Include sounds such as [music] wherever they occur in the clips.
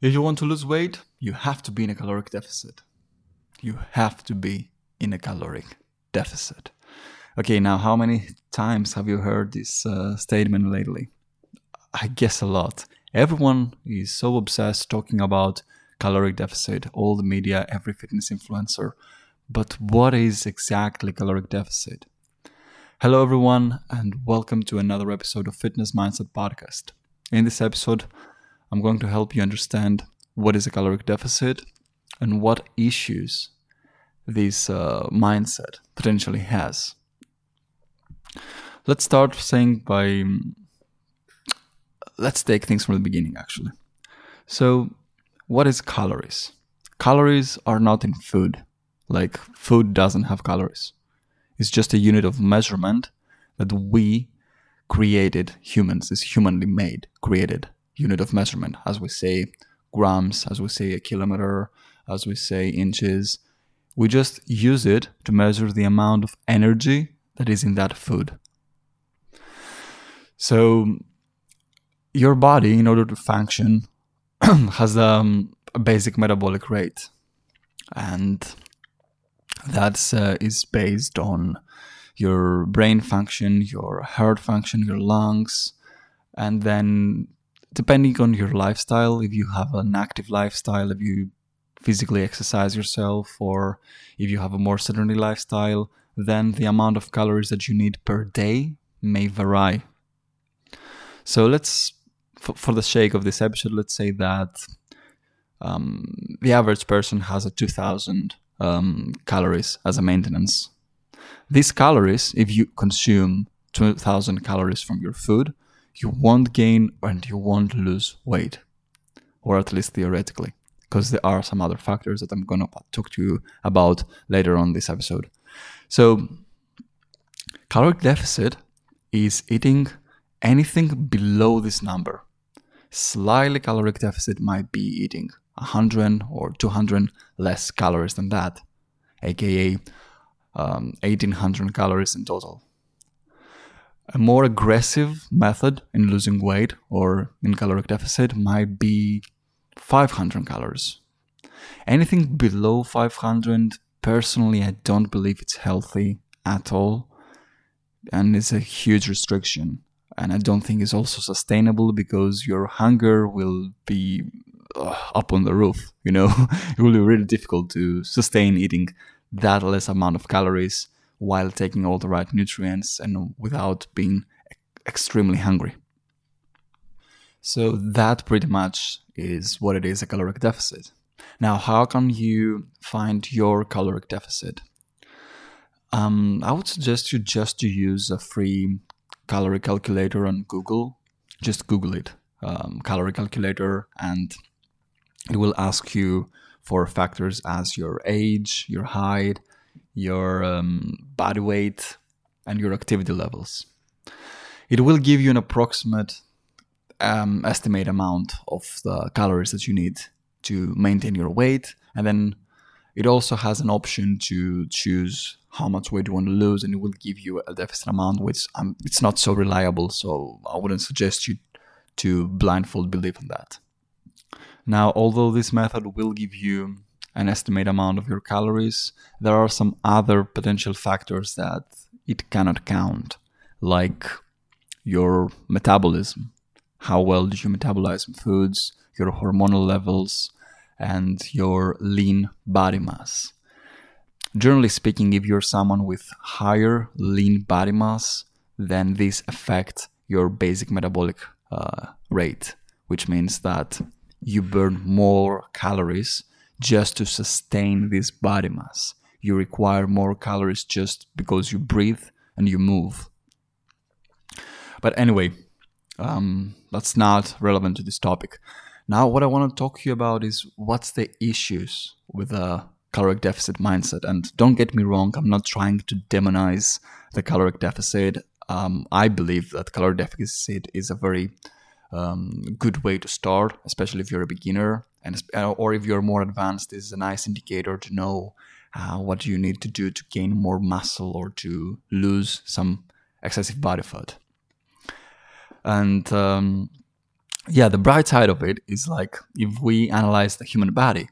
If you want to lose weight, you have to be in a caloric deficit. You have to be in a caloric deficit. Okay, now how many times have you heard this uh, statement lately? I guess a lot. Everyone is so obsessed talking about caloric deficit, all the media, every fitness influencer. But what is exactly caloric deficit? Hello, everyone, and welcome to another episode of Fitness Mindset Podcast. In this episode, I'm going to help you understand what is a caloric deficit and what issues this uh, mindset potentially has. Let's start saying by let's take things from the beginning actually. So, what is calories? Calories are not in food. Like food doesn't have calories. It's just a unit of measurement that we created humans is humanly made, created unit of measurement, as we say grams, as we say a kilometer, as we say inches. We just use it to measure the amount of energy that is in that food. So, your body, in order to function, [clears throat] has um, a basic metabolic rate, and that uh, is based on your brain function, your heart function, your lungs, and then depending on your lifestyle, if you have an active lifestyle, if you physically exercise yourself, or if you have a more sedentary lifestyle, then the amount of calories that you need per day may vary. So let's, for, for the sake of this episode, let's say that um, the average person has a 2000 um, calories as a maintenance. These calories, if you consume 2000 calories from your food, you won't gain and you won't lose weight, or at least theoretically, because there are some other factors that I'm going to talk to you about later on this episode. So, caloric deficit is eating anything below this number. Slightly caloric deficit might be eating 100 or 200 less calories than that, aka um, 1800 calories in total. A more aggressive method in losing weight or in caloric deficit might be 500 calories. Anything below 500, personally, I don't believe it's healthy at all. And it's a huge restriction. And I don't think it's also sustainable because your hunger will be up on the roof. You know, [laughs] it will be really difficult to sustain eating that less amount of calories while taking all the right nutrients and without being extremely hungry. So that pretty much is what it is a caloric deficit. Now, how can you find your caloric deficit? Um, I would suggest you just to use a free calorie calculator on Google. Just Google it, um, calorie calculator, and it will ask you for factors as your age, your height, your um, body weight, and your activity levels. It will give you an approximate um, estimate amount of the calories that you need to maintain your weight, and then it also has an option to choose how much weight you want to lose, and it will give you a deficit amount, which um, it's not so reliable. So I wouldn't suggest you to blindfold believe in that. Now, although this method will give you an estimate amount of your calories, there are some other potential factors that it cannot count, like your metabolism. How well do you metabolize foods, your hormonal levels, and your lean body mass. Generally speaking, if you're someone with higher lean body mass, then this affects your basic metabolic uh, rate, which means that you burn more calories just to sustain this body mass. You require more calories just because you breathe and you move. But anyway, um, that's not relevant to this topic. Now, what I want to talk to you about is what's the issues with a caloric deficit mindset. And don't get me wrong, I'm not trying to demonize the caloric deficit. Um, I believe that caloric deficit is a very um, good way to start, especially if you're a beginner, and uh, or if you're more advanced. This is a nice indicator to know uh, what you need to do to gain more muscle or to lose some excessive body fat. And um, yeah, the bright side of it is like if we analyze the human body,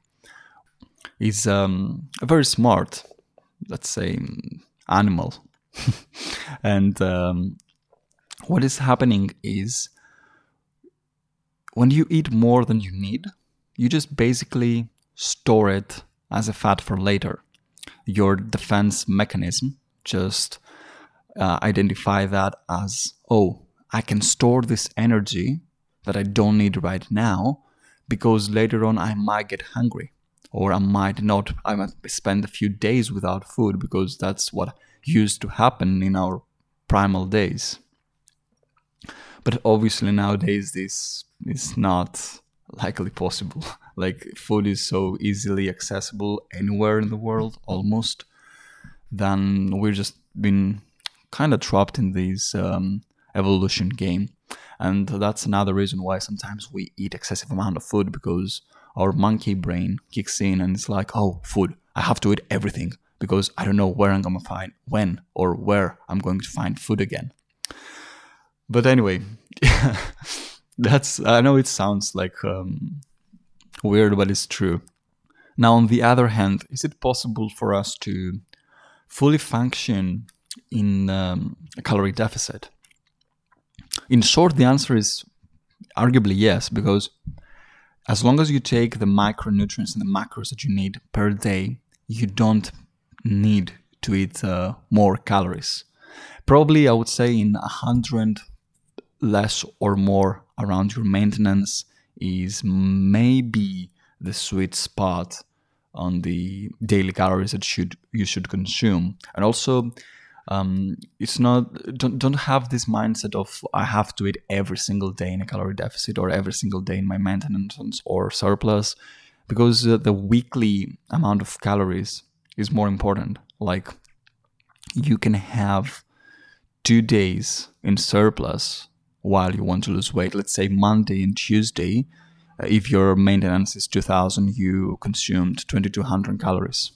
is um, a very smart, let's say, animal, [laughs] and um, what is happening is when you eat more than you need, you just basically store it as a fat for later. Your defense mechanism just uh, identify that as, oh, I can store this energy that I don't need right now because later on I might get hungry or I might not, I might spend a few days without food because that's what used to happen in our primal days. But obviously nowadays this is not likely possible. [laughs] like food is so easily accessible anywhere in the world almost. Then we've just been kind of trapped in this um, evolution game. And that's another reason why sometimes we eat excessive amount of food because our monkey brain kicks in and it's like, oh, food. I have to eat everything because I don't know where I'm gonna find when or where I'm going to find food again. But anyway, [laughs] that's I know it sounds like um, weird, but it's true. Now, on the other hand, is it possible for us to fully function in um, a calorie deficit? In short, the answer is arguably yes, because as long as you take the micronutrients and the macros that you need per day, you don't need to eat uh, more calories. Probably, I would say in a hundred less or more around your maintenance is maybe the sweet spot on the daily calories that should you should consume. And also um, it's not don't, don't have this mindset of i have to eat every single day in a calorie deficit or every single day in my maintenance or surplus because uh, the weekly amount of calories is more important. Like you can have two days in surplus while you want to lose weight. Let's say Monday and Tuesday, uh, if your maintenance is 2000, you consumed 2200 calories.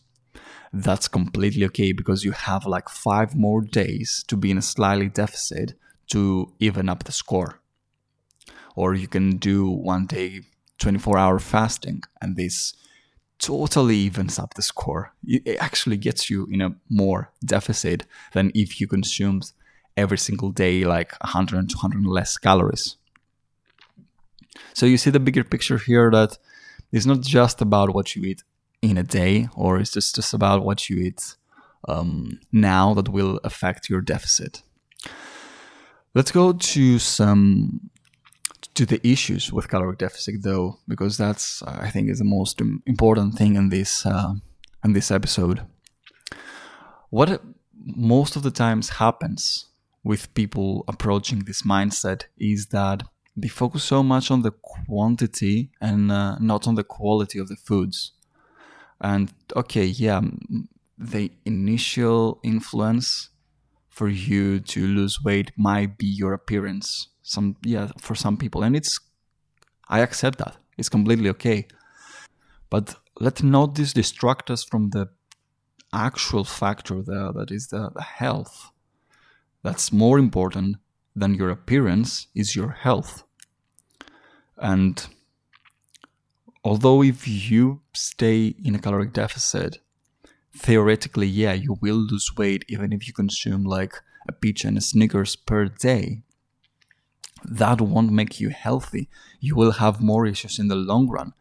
That's completely okay because you have like five more days to be in a slightly deficit to even up the score. Or you can do one day 24 hour fasting and this totally evens up the score. It actually gets you in a more deficit than if you consumed every single day like 100 and 200 less calories. So you see the bigger picture here that it's not just about what you eat in a day, or it's just, just about what you eat um, now that will affect your deficit. Let's go to some to the issues with caloric deficit, though, because that's I think is the most important thing in this uh, in this episode. What most of the times happens with people approaching this mindset is that they focus so much on the quantity and uh, not on the quality of the foods. And okay, yeah, the initial influence for you to lose weight might be your appearance. Some yeah, for some people, and it's I accept that. It's completely okay. But let not this distract us from the actual factor there that is the, the health that's more important than your appearance is your health. And although if you stay in a caloric deficit, theoretically, yeah, you will lose weight even if you consume like a peach and a Snickers per day. That won't make you healthy. You will have more issues in the long run.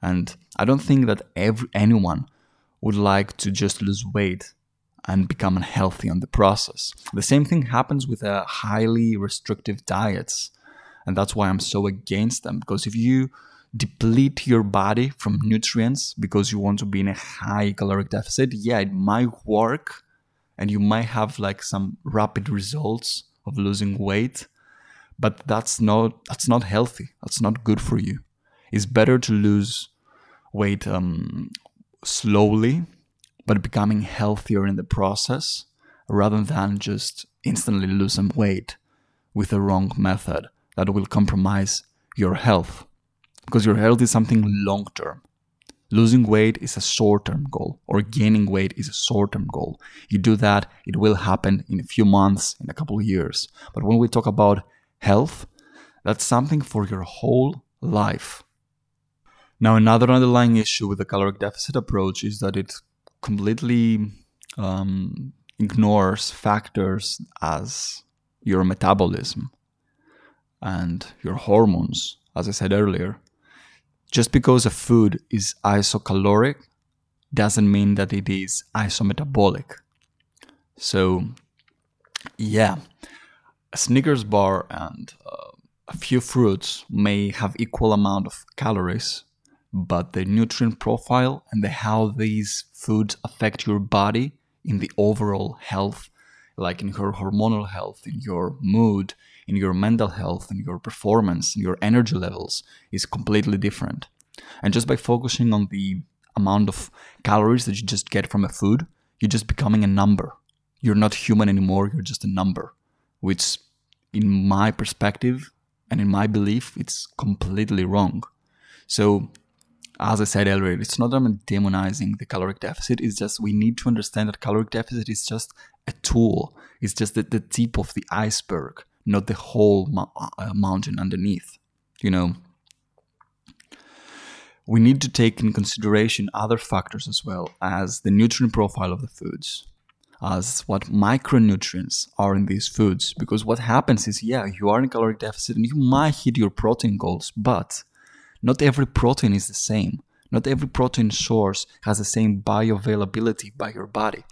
And I don't think that every anyone would like to just lose weight and become unhealthy on the process. The same thing happens with uh, highly restrictive diets. And that's why I'm so against them. Because if you deplete your body from nutrients because you want to be in a high caloric deficit, yeah, it might work and you might have like some rapid results of losing weight, but that's not that's not healthy. That's not good for you. It's better to lose weight um, slowly but becoming healthier in the process rather than just instantly some weight with the wrong method that will compromise your health. Because your health is something long term. Losing weight is a short term goal, or gaining weight is a short term goal. You do that, it will happen in a few months, in a couple of years. But when we talk about health, That's something for your whole life. Now, another underlying issue with the caloric deficit approach is that it completely um, ignores factors as your metabolism and your hormones, as I said earlier. Just because a food is isocaloric doesn't mean that it is isometabolic. So, yeah, a Snickers bar and uh, a few fruits may have equal amount of calories, but the nutrient profile and the how these foods affect your body in the overall health, like in your hormonal health, in your mood, in your mental health, in your performance, in your energy levels, is completely different. And just by focusing on the amount of calories that you just get from a food, you're just becoming a number. You're not human anymore, you're just a number, which, in my perspective and in my belief, it's completely wrong. So, as I said earlier, it's not that I'm demonizing the caloric deficit. It's just we need to understand that caloric deficit is just a tool. It's just the, the tip of the iceberg, not the whole mo- uh, mountain underneath. You know, we need to take in consideration other factors as well as the nutrient profile of the foods, as what micronutrients are in these foods. Because what happens is, yeah, you are in caloric deficit and you might hit your protein goals, but not every protein is the same. Not every protein source has the same bioavailability by your body.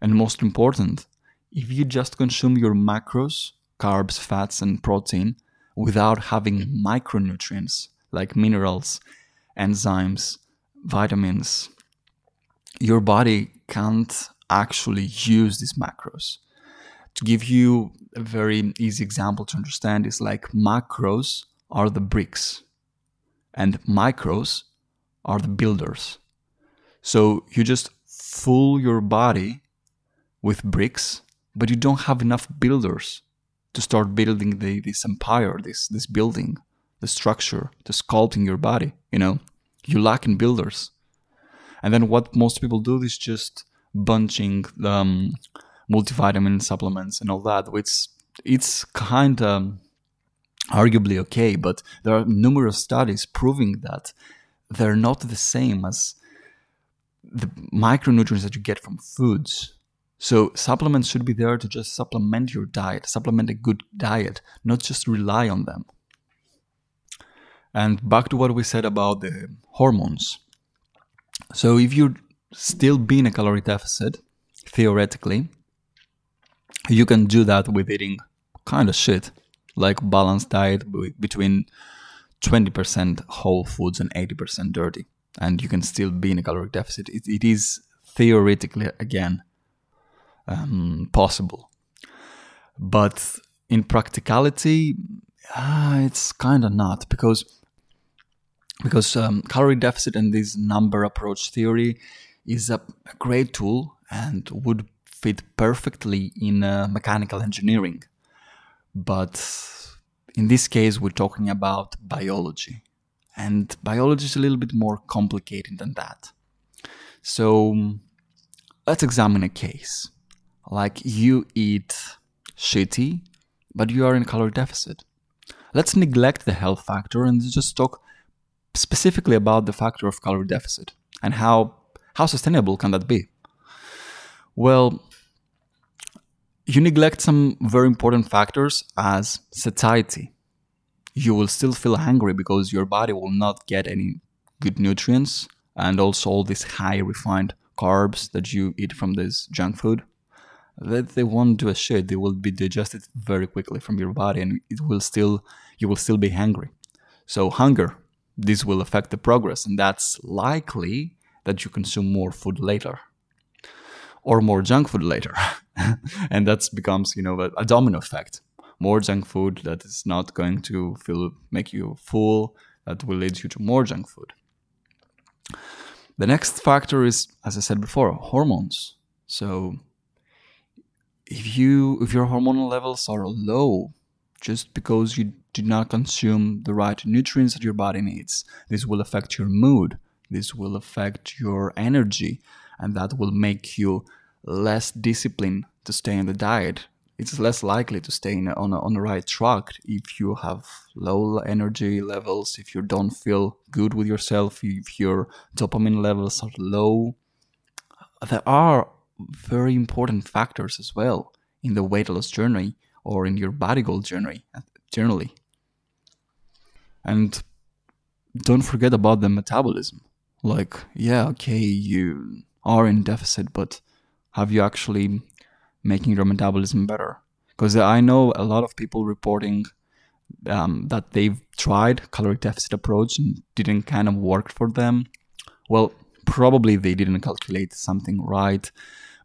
And most important, if you just consume your macros, carbs, fats, and protein without having micronutrients like minerals, enzymes, vitamins, your body can't actually use these macros. To give you a very easy example to understand is like macros are the bricks and micros are the builders. So you just fool your body with bricks, but you don't have enough builders to start building the, this empire, this this building, the structure, the sculpting your body. You know, you lack in builders. And then what most people do is just bunching um, multivitamin supplements and all that, which it's kind of arguably okay, but there are numerous studies proving that they're not the same as the micronutrients that you get from foods. So supplements should be there to just supplement your diet, supplement a good diet, not just rely on them. And back to what we said about the hormones. So if you're still be in a calorie deficit, theoretically, you can do that with eating kind of shit like balanced diet between 20% whole foods and 80% dirty. And you can still be in a caloric deficit. It, it is theoretically again um, possible. But in practicality uh, it's kind of not because because um, calorie deficit and this number approach theory is a, a great tool and would fit perfectly in uh, mechanical engineering but in this case, we're talking about biology. And biology is a little bit more complicated than that. So let's examine a case. Like you eat shitty, but you are in calorie deficit. Let's neglect the health factor and just talk specifically about the factor of calorie deficit and how how sustainable can that be? Well, you neglect some very important factors as satiety. You will still feel hungry because your body will not get any good nutrients and also all these high refined carbs that you eat from this junk food. That they won't do a shit. They will be digested very quickly from your body and it will still you will still be hungry. So hunger, this will affect the progress, and that's likely that you consume more food later or more junk food later. [laughs] and that becomes, you know, a, a, domino effect. More junk food that is not going to feel make you full, that will lead you to more junk food. The next factor is, as I said before, hormones. So if you if your hormonal levels are low, just because you do not consume the right nutrients that your body needs, this will affect your mood. This will affect your energy and that will make you less disciplined to stay on the diet. it's less likely to stay a, on a, on the right track if you have low energy levels, if you don't feel good with yourself, if your dopamine levels are low. There are very important factors as well in the weight loss journey or in your body goal journey generally. And don't forget about the metabolism. Like, yeah, okay, you are in deficit, but have you actually making your metabolism better? Because I know a lot of people reporting um, that they've tried caloric deficit approach and didn't kind of work for them. Well, probably they didn't calculate something right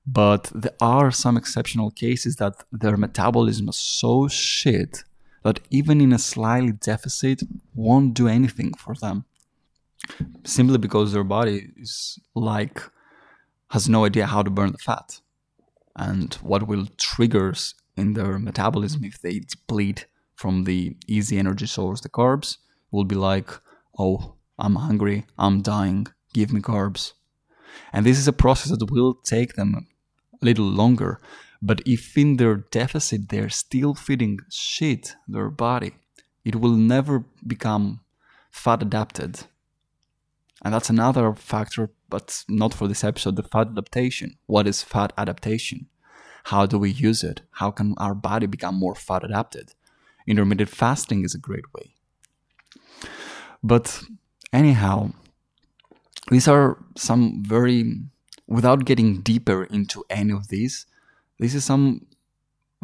but there are some exceptional cases that their metabolism is so shit that even in a slightly deficit won't do anything for them. Simply because their body is like has no idea how to burn the fat and what will triggers in their metabolism if they deplete from the easy energy source the carbs will be like oh i'm hungry i'm dying give me carbs and this is a process that will take them a little longer. But if in their deficit they're still feeding shit their body, it will never become fat adapted. And that's another factor, but not for this episode the fat adaptation. What is fat adaptation? How do we use it? How can our body become more fat adapted? Intermittent fasting is a great way. But anyhow, these are some very without getting deeper into any of these, this is some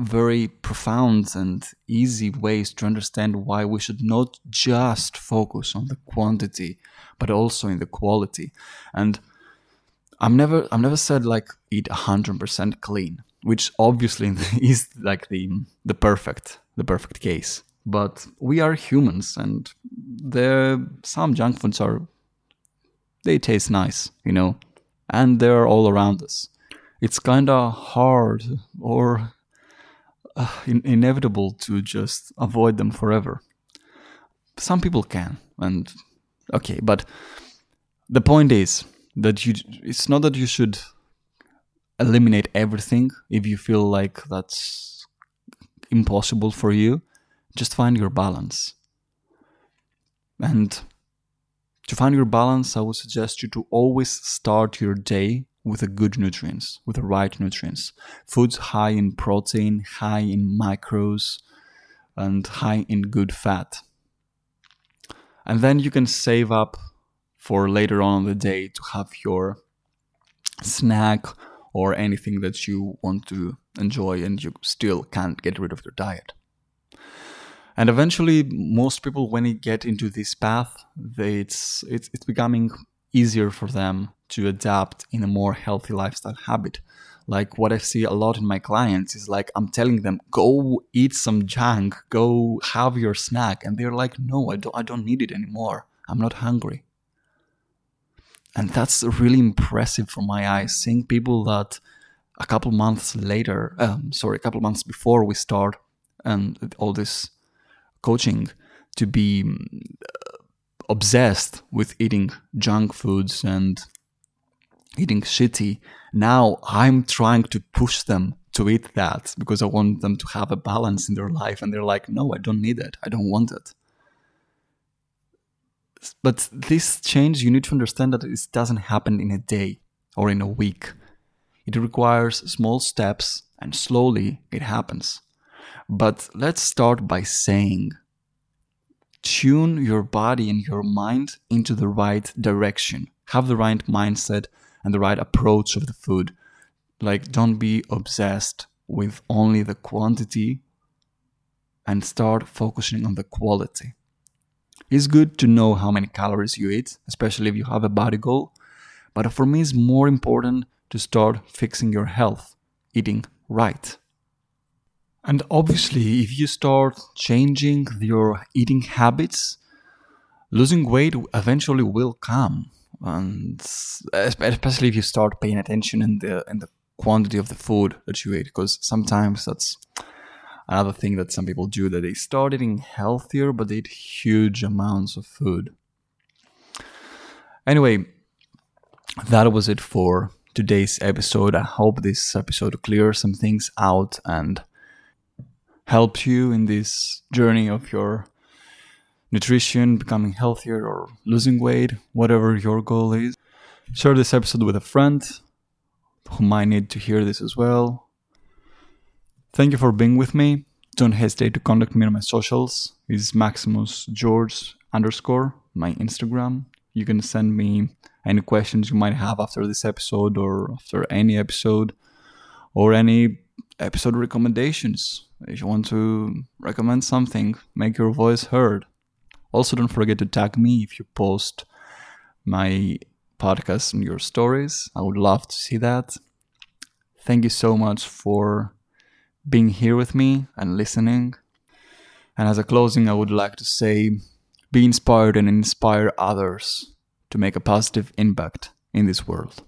very profound and easy ways to understand why we should not just focus on the quantity but also in the quality. And i'm never i've never said like eat 100% clean which obviously [laughs] is like the the perfect the perfect case. But we are humans and there some junk foods are they taste nice you know? And they're all around us. It's kind of hard or uh, in- inevitable to just avoid them forever. Some people can, and okay, but the point is that you it's not that you should eliminate everything if you feel like that's impossible for you. Just find your balance. And to find your balance, I would suggest you to always start your day with the good nutrients, with the right nutrients. Foods high in protein, high in macros, and high in good fat. And then you can save up for later on in the day to have your snack or anything that you want to enjoy and you still can't get rid of your diet and eventually most people when they get into this path they, it's, it's it's becoming easier for them to adapt in a more healthy lifestyle habit. Like what i see a lot in my clients is like i'm telling them go eat some junk go have your snack and they're like no i don't i don't need it anymore. I'm not hungry. And that's really impressive from my eyes seeing people that a couple months later um, sorry a couple months before we start and all this coaching to be uh, obsessed with eating junk foods and eating shitty. Now I'm trying to push them to eat that because I want them to have a balance in their life. And they're like, no, I don't need it. I don't want it. But this change, you need to understand that it doesn't happen in a day or in a week. It requires small steps and slowly it happens. But let's start by saying tune your body and your mind into the right direction. Have the right mindset and the right approach of the food. Like, don't be obsessed with only the quantity and start focusing on the quality. It's good to know how many calories you eat, especially if you have a body goal, but for me, it's more important to start fixing your health, eating right. And obviously, if you start changing your eating habits, losing weight eventually will come. And especially if you start paying attention in the in the quantity of the food that you eat, because sometimes that's another thing that some people do that they start eating healthier, but they eat huge amounts of food. Anyway, that was it for today's episode. I hope this episode clears some things out and helped you in this journey of your nutrition, becoming healthier, or losing weight, whatever your goal is. Share this episode with a friend who might need to hear this as well. Thank you for being with me. Don't hesitate to contact me on my socials. It's Maximus George underscore, my Instagram. You can send me any questions you might have after this episode or after any episode or any episode recommendations. If you want to recommend something, make your voice heard. Also, don't forget to tag me if you post my podcast and your stories. I would love to see that. Thank you so much for being here with me and listening. And as a closing, I would like to say be inspired and inspire others to make a positive impact in this world.